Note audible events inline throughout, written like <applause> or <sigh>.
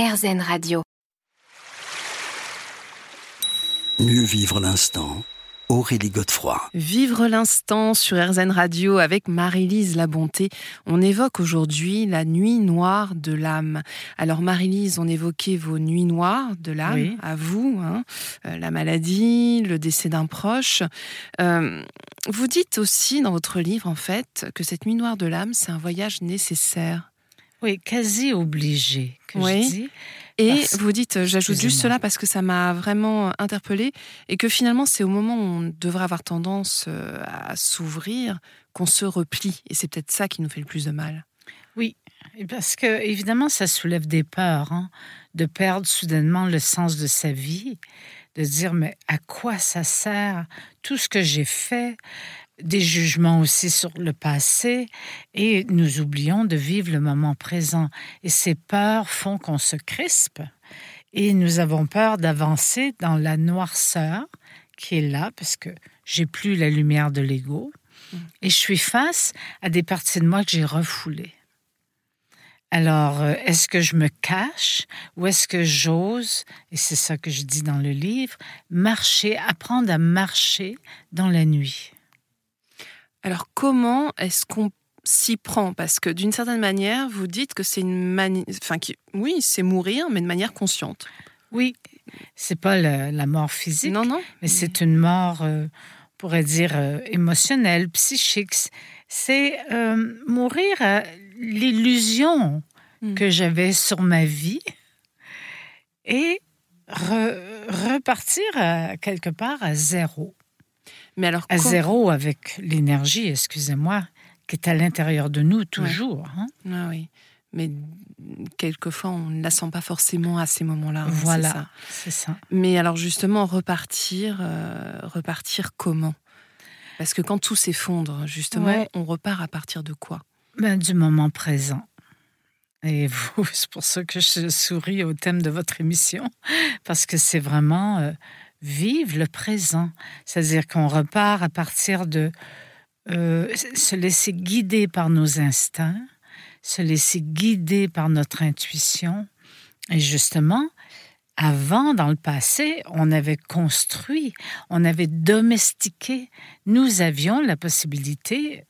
RZN Radio. Mieux vivre l'instant. Aurélie Godefroy. Vivre l'instant sur RZN Radio avec Marie-Lise Labonté. On évoque aujourd'hui la nuit noire de l'âme. Alors Marie-Lise, on évoquait vos nuits noires de l'âme, à vous, hein, euh, la maladie, le décès d'un proche. Euh, vous dites aussi dans votre livre, en fait, que cette nuit noire de l'âme, c'est un voyage nécessaire. Oui, quasi obligé, que je dis. Et vous dites, euh, j'ajoute juste cela parce que ça m'a vraiment interpellée, et que finalement, c'est au moment où on devrait avoir tendance euh, à s'ouvrir qu'on se replie. Et c'est peut-être ça qui nous fait le plus de mal. Oui, parce que évidemment, ça soulève des peurs, hein, de perdre soudainement le sens de sa vie, de dire, mais à quoi ça sert tout ce que j'ai fait des jugements aussi sur le passé et nous oublions de vivre le moment présent. Et ces peurs font qu'on se crispe et nous avons peur d'avancer dans la noirceur qui est là parce que j'ai plus la lumière de l'ego mm. et je suis face à des parties de moi que j'ai refoulées. Alors, euh, est-ce que je me cache ou est-ce que j'ose, et c'est ça que je dis dans le livre, marcher, apprendre à marcher dans la nuit? Alors comment est-ce qu'on s'y prend? Parce que d'une certaine manière, vous dites que c'est une manière... Enfin, oui, c'est mourir, mais de manière consciente. Oui, c'est pas la, mort physique. Non, non. Mais c'est une mort, euh, on pourrait dire, euh, émotionnelle, psychique. C'est euh, mourir à l'illusion hmm. que j'avais sur ma vie et repartir quelque part à zéro. Mais alors, à zéro avec l'énergie, excusez-moi, qui est à l'intérieur de nous toujours. Hein. Ah oui. Mais quelquefois, on ne la sent pas forcément à ces moments-là. Hein, voilà, c'est ça. Mais alors justement, repartir, euh, repartir comment? Parce que quand tout s'effondre, justement, on repart à partir de quoi? Ben, Du moment présent. Et <laughs> vous, c'est pour ça que je souris au thème de votre émission, parce que c'est vraiment euh, vivre le présent. C'est-à-dire qu'on repart à partir de euh, se laisser guider par nos instincts, se laisser guider par notre intuition. Et justement, avant, dans le passé, on avait construit, on avait domestiqué. Nous avions la possibilité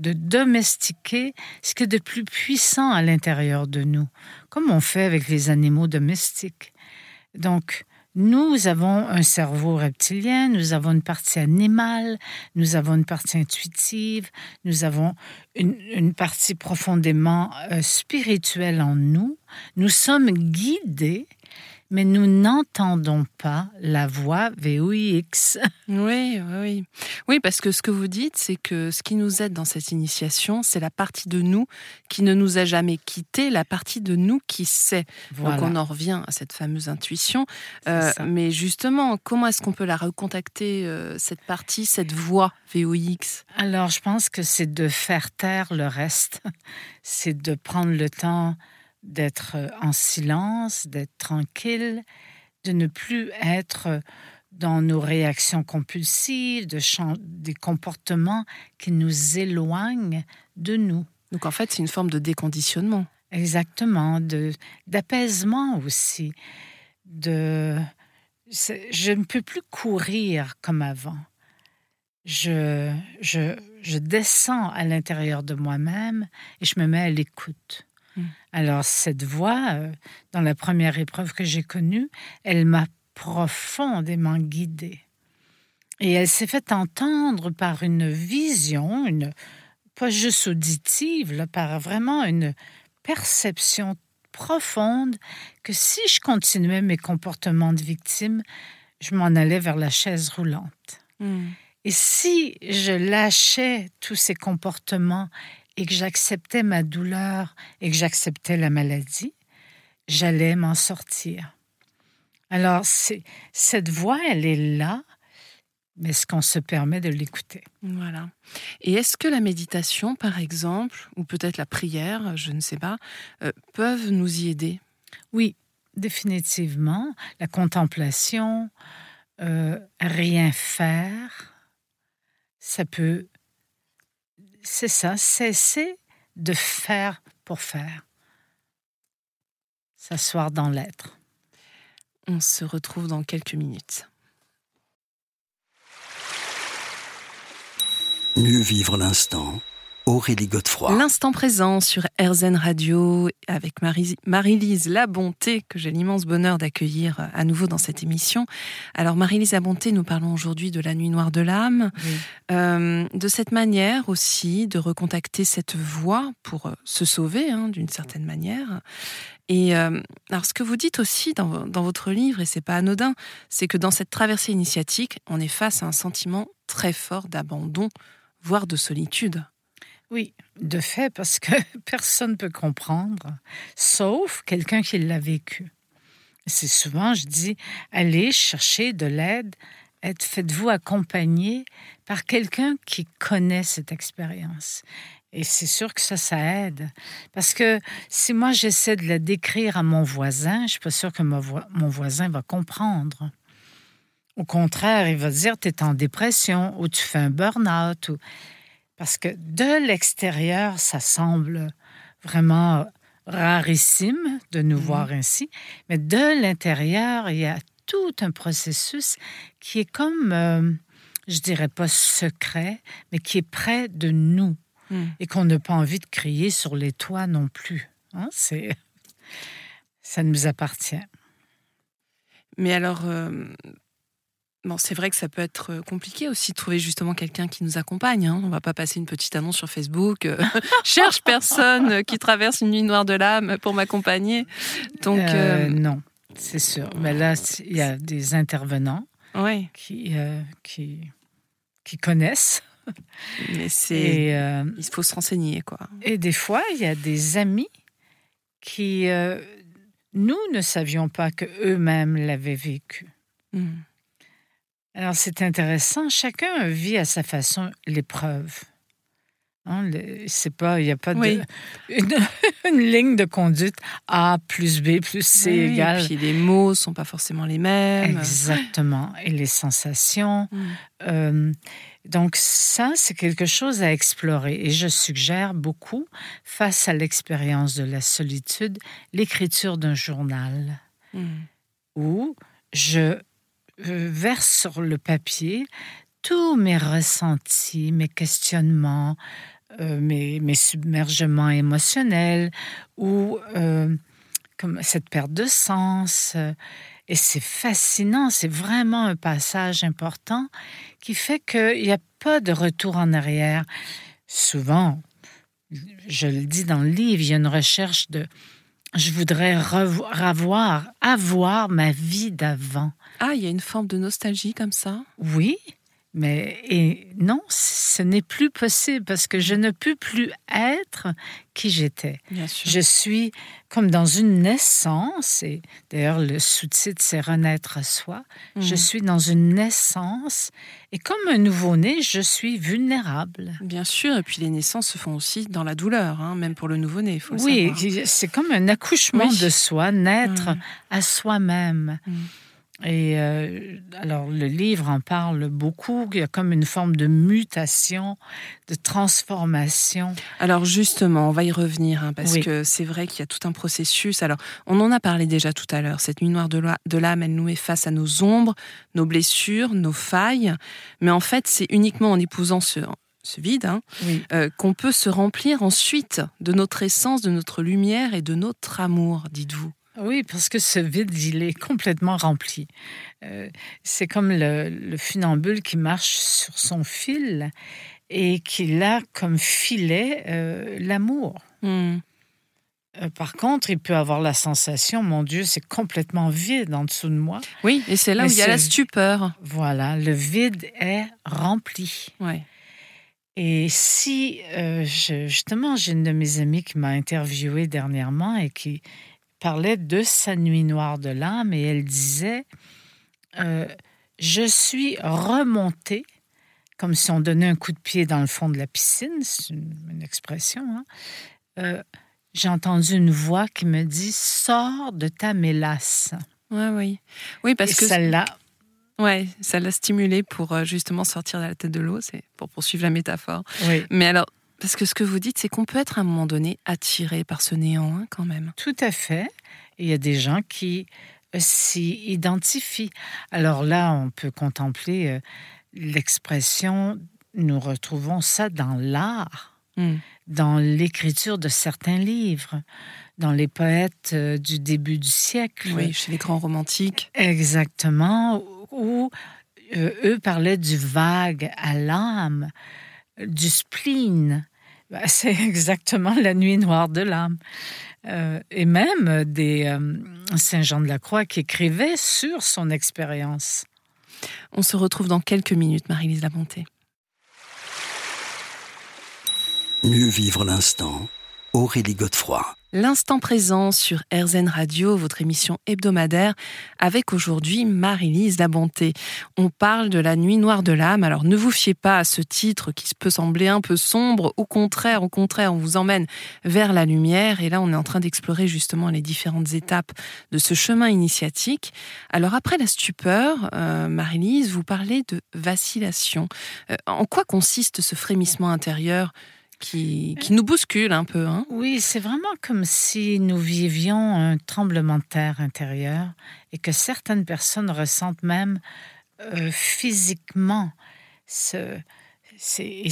de domestiquer ce qui est de plus puissant à l'intérieur de nous, comme on fait avec les animaux domestiques. Donc, nous avons un cerveau reptilien, nous avons une partie animale, nous avons une partie intuitive, nous avons une, partie profondément euh, spirituelle en nous. Nous sommes guidés mais nous n'entendons pas la voix VOIX. Oui, oui, oui. parce que ce que vous dites, c'est que ce qui nous aide dans cette initiation, c'est la partie de nous qui ne nous a jamais quittés, la partie de nous qui sait. Donc on en revient à cette fameuse intuition. Euh, mais justement, comment est-ce qu'on peut la recontacter, euh, cette partie, cette voix VOIX Alors, je pense que c'est de faire taire le reste. <laughs> C'est de prendre le temps d'être euh, en silence, d'être tranquille, de ne plus être dans nos réactions compulsives, de des comportements qui nous éloignent de nous. Donc en fait, c'est une forme de déconditionnement. Exactement, de d'apaisement aussi. De je ne peux plus courir comme avant. Je, je, je descends à l'intérieur de moi-même et je me mets à l'écoute. Mm. Alors cette voix, euh, dans la première épreuve que j'ai connue, elle m'a profondément guidée. Et elle s'est fait entendre par une vision, une, pas juste auditive, par vraiment une perception profonde que si je continuais mes comportements de victime, je m'en allais vers la chaise roulante. Mm. Et si je lâchais tous ces comportements et que j'acceptais ma douleur et que j'acceptais la maladie, j'allais m'en sortir. Alors, cette voix, elle est là, mais est-ce qu'on se permet de l'écouter? Voilà. Et est-ce que la méditation, par exemple, ou peut-être la prière, je ne sais pas, euh, peuvent nous y aider? Oui, définitivement. La contemplation, euh, rien faire, ça peut c'est ça, cesser de faire pour faire. s'asseoir dans l'être. On se retrouve dans quelques minutes. Mieux vivre l'instant Aurélie Godefroy. L'instant présent sur RZN Radio avec Marie-Lise Labonté, que j'ai l'immense bonheur d'accueillir à nouveau dans cette émission. Alors, Marie-Lise Labonté, nous parlons aujourd'hui de la nuit noire de l'âme, euh, de cette manière aussi de recontacter cette voix pour euh, se sauver hein, d'une certaine manière. Et euh, alors, ce que vous dites aussi dans, dans votre livre, et c'est pas anodin, c'est que dans cette traversée initiatique, on est face à un sentiment très fort d'abandon, voire de solitude. Oui, de fait, parce que <laughs> personne ne peut comprendre, sauf quelqu'un qui l'a vécu. C'est souvent, je dis, allez chercher de l'aide, faites-vous accompagner par quelqu'un qui connaît cette expérience. Et c'est sûr que ça, ça aide. Parce que si moi j'essaie de la décrire à mon voisin, je ne suis pas sûre que mon, voisin va comprendre. Au contraire, il va dire, tu es en dépression ou tu fais un burn-out. Ou... Parce que de l'extérieur, ça semble vraiment rarissime de nous mhm. voir ainsi, mais de l'intérieur, il y a tout un processus qui est comme, euh, je dirais pas secret, mais qui est près de nous mhm. et qu'on n'a pas envie de crier sur les toits non plus. Hein. C'est, ça nous appartient. Mais alors, euh, Bon, c'est vrai que ça peut être euh, compliqué aussi de trouver justement quelqu'un qui nous accompagne. Hein. On va pas passer une petite annonce sur Facebook. Euh, <laughs> cherche personne qui traverse une nuit noire de l'âme pour m'accompagner. Donc euh, non, c'est sûr. Mais là, il y a des intervenants qui, qui qui connaissent. Mais c'est il faut se renseigner quoi. Et des fois, il y a des amis qui nous ne savions pas que eux-mêmes l'avaient vécu. Hmm. Alors c'est intéressant, chacun vit à sa façon l'épreuve. Hein, c'est pas, il n'y a pas de, <laughs> une, ligne de conduite A plus B plus C égale. Et puis les mots sont pas forcément les mêmes. Exactement. Et les sensations. Mm. Euh, donc ça, c'est quelque chose à explorer. Et je suggère beaucoup, face à l'expérience de la solitude, l'écriture d'un journal mm. où je verse sur le papier tous mes ressentis, mes questionnements, euh, mes, mes, submergements émotionnels ou euh, comme cette perte de sens. Et c'est fascinant, c'est vraiment un passage important qui fait qu'il n'y a pas de retour en arrière. Souvent, je le dis dans le livre, il y a une recherche de je voudrais revoir, avoir ma vie d'avant. Ah, il y a une forme de nostalgie comme ça? Oui, mais et non, ce n'est plus possible parce que je ne peux plus être qui j'étais. Je suis comme dans une naissance, et d'ailleurs le sous-titre c'est Renaître à soi. Je mhm. suis dans une naissance et comme un nouveau-né, je suis vulnérable. Bien sûr, et puis les naissances se font aussi dans la douleur, hein, même pour le nouveau-né, oui, c'est comme un accouchement de soi, naître mhm. à soi-même. Mhm. Et euh, alors, le livre en parle beaucoup. Il y a comme une forme de mutation, de transformation. Alors, justement, on va y revenir, hein, parce que c'est vrai qu'il y a tout un processus. Alors, on en a parlé déjà tout à l'heure. Cette nuit noire de l'âme, elle nous met face à nos ombres, nos blessures, nos failles. Mais en fait, c'est uniquement en épousant ce, ce vide, hein, euh, qu'on peut se remplir ensuite de notre essence, de notre lumière et de notre amour, dites-vous. Oui, parce que ce vide, il est complètement rempli. Euh, c'est comme le, funambule qui marche sur son fil et qui a comme filet euh, l'amour. Hmm. Euh, par contre, il peut avoir la sensation, mon Dieu, c'est complètement vide en dessous de moi. Oui, et c'est là où il y a la stupeur. Voilà, le vide est rempli. Ouais. Et si, justement, j'ai une de mes amies qui m'a interviewée dernièrement et qui parlait de sa nuit noire de l'âme et elle disait euh, Je suis remontée, comme si on donnait un coup de pied dans le fond de la piscine, c'est une, expression. Hein. Euh, j'ai entendu une voix qui me dit Sors de ta mélasse. Oui, oui. Oui, parce que. Ça l'a. Ouais, ça l'a stimulé pour euh, justement sortir de la tête de l'eau, c'est pour poursuivre la métaphore. Oui. Mais alors, parce que ce que vous dites, c'est qu'on peut être à un moment donné attiré par ce néant, hein, quand même. Tout à fait. il y a des gens qui s'y identifient. Alors là, on peut contempler euh, l'expression, nous retrouvons ça dans l'art, hmm. dans l'écriture de certains livres, dans les poètes euh, du début du siècle. Oui, chez les grands romantiques. Exactement, où euh, eux parlaient du vague à l'âme, du spleen. Bah, <laughs> c'est exactement la nuit noire de l'âme. Euh, et même des euh, Saint Jean de la Croix qui écrivait sur son expérience. On se retrouve dans quelques minutes, Marie-Lise Labonté. Mieux vivre l'instant, Aurélie Godefroy. L'instant présent sur RZN Radio, votre émission hebdomadaire, avec aujourd'hui Marie-Lise Labonté. On parle de la nuit noire de l'âme. Alors ne vous fiez pas à ce titre qui peut sembler un peu sombre. Au contraire, au contraire, on vous emmène vers la lumière. Et là, on est en train d'explorer justement les différentes étapes de ce chemin initiatique. Alors après la stupeur, euh, Marie-Lise, vous parlez de vacillation. Euh, en quoi consiste ce frémissement intérieur qui, nous bouscule un peu. Hein oui, c'est vraiment comme si nous vivions un tremblement de terre intérieur et que certaines personnes ressentent même euh, physiquement ce, et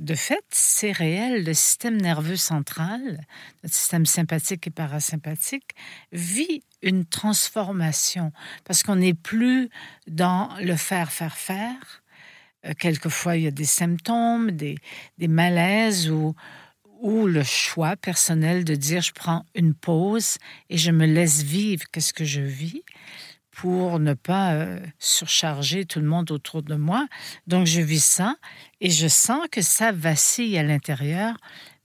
de fait, c'est réel. Le système nerveux central, notre système sympathique et parasympathique, vit une transformation parce qu'on n'est plus dans le faire, faire, faire, quelquefois, il y a des symptômes, des, malaises ou, ou le choix personnel de dire je prends une pause et je me laisse vivre qu'est-ce que je vis pour ne pas euh, surcharger tout le monde autour de moi? Donc je vis ça et je sens que ça vacille à l'intérieur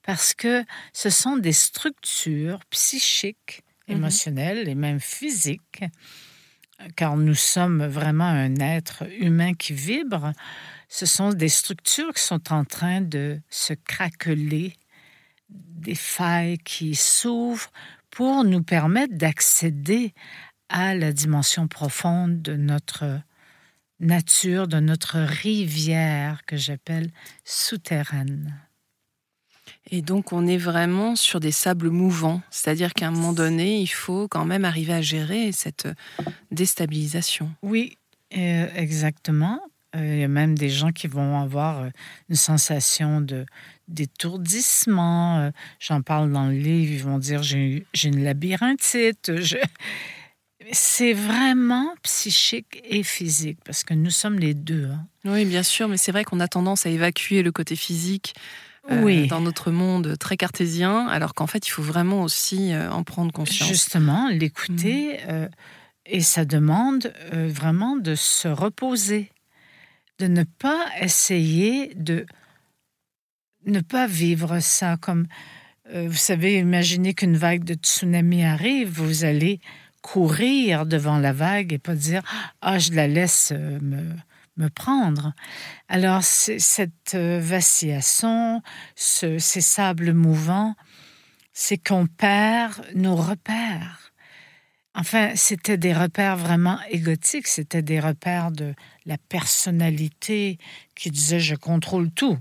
parce que ce sont des structures psychiques, mmh émotionnelles et même physiques car nous sommes vraiment un être humain qui vibre, ce sont des structures qui sont en train de se craqueler, des failles qui s'ouvrent pour nous permettre d'accéder à la dimension profonde de notre nature, de notre rivière que j'appelle souterraine. Et donc on est vraiment sur des sables mouvants, c'est-à-dire qu'à un moment donné, il faut quand même arriver à gérer cette déstabilisation. Oui, euh, exactement. Euh, il y a même des gens qui vont avoir euh, une sensation de d'étourdissement. J'en parle dans le livre, ils vont dire j'ai une labyrinthite. <laughs> C'est vraiment psychique et physique, parce que nous sommes les deux. Hein. Oui, bien sûr, mais c'est vrai qu'on a tendance à évacuer le côté physique euh, dans notre monde très cartésien, alors qu'en fait, il faut vraiment aussi euh, en prendre conscience. Justement, l'écouter, mm. euh, et ça demande vraiment de se reposer, de ne pas essayer de ne pas vivre ça comme, vous savez, imaginez qu'une vague de tsunami arrive, vous allez courir devant la vague et pas dire, ah, je la laisse me me prendre. Alors, cette euh, vacillation, ces sables mouvants, c'est qu'on perd nos repères. Enfin, c'était des repères vraiment égotiques, c'était des repères de la personnalité qui disait je contrôle tout.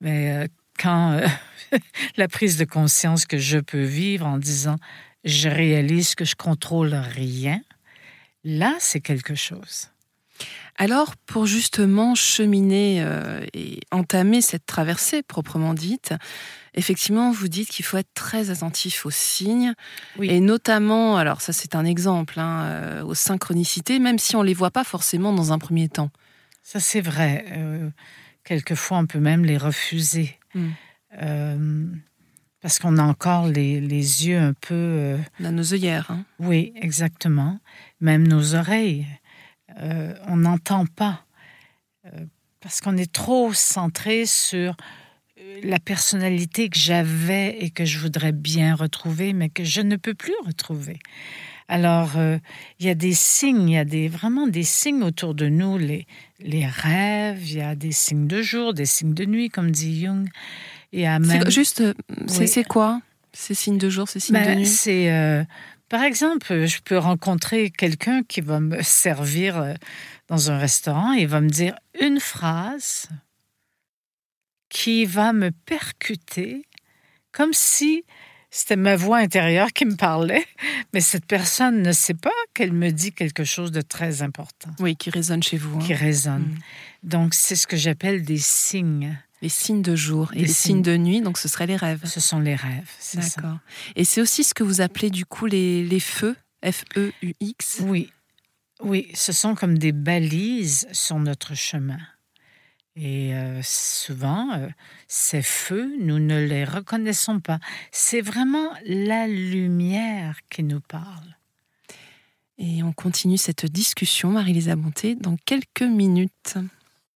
Mais euh, quand euh, <laughs> la prise de conscience que je peux vivre en disant je réalise que je contrôle rien, là, c'est quelque chose. Alors, pour justement cheminer euh, et entamer cette traversée proprement dite, effectivement, vous dites qu'il faut être très attentif aux signes, et notamment, alors ça c'est un exemple, hein, euh, aux synchronicités, même si on ne les voit pas forcément dans un premier temps. Ça c'est vrai. Euh, quelquefois, on peut même les refuser. Hmm. parce qu'on a encore les, yeux un peu... Dans nos œillères. Hein. Oui, exactement. Même nos oreilles. Euh, on n'entend pas euh, parce qu'on est trop centré sur euh, la personnalité que j'avais et que je voudrais bien retrouver, mais que je ne peux plus retrouver. Alors, il y a des signes, il y a des, vraiment des signes autour de nous, les, les rêves, il y a des signes de jour, des signes de nuit, comme dit Jung. Il y a même... Juste, c'est quoi? Ces signes de jour, ces signes de ben, nuit? C'est par exemple, je peux rencontrer quelqu'un qui va me servir euh, dans un restaurant et va me dire une phrase qui va me percuter comme si c'était ma voix intérieure qui me parlait, <laughs> mais cette personne ne sait pas qu'elle me dit quelque chose de très important. Oui, qui résonne chez vous. Hein. Qui résonne. Mm. Donc, c'est ce que j'appelle des signes. Les signes de jour et les signes. de nuit, donc ce seraient les rêves. Ce sont les rêves, D'accord. Et c'est aussi ce que vous appelez du coup les, les feux, F-E-U-X? Oui, oui, ce sont comme des balises sur notre chemin. Et euh, souvent, euh, ces feux, nous ne les reconnaissons pas. C'est vraiment la lumière qui nous parle. Et on continue cette discussion, Marie-Lisa Bonté, dans quelques minutes.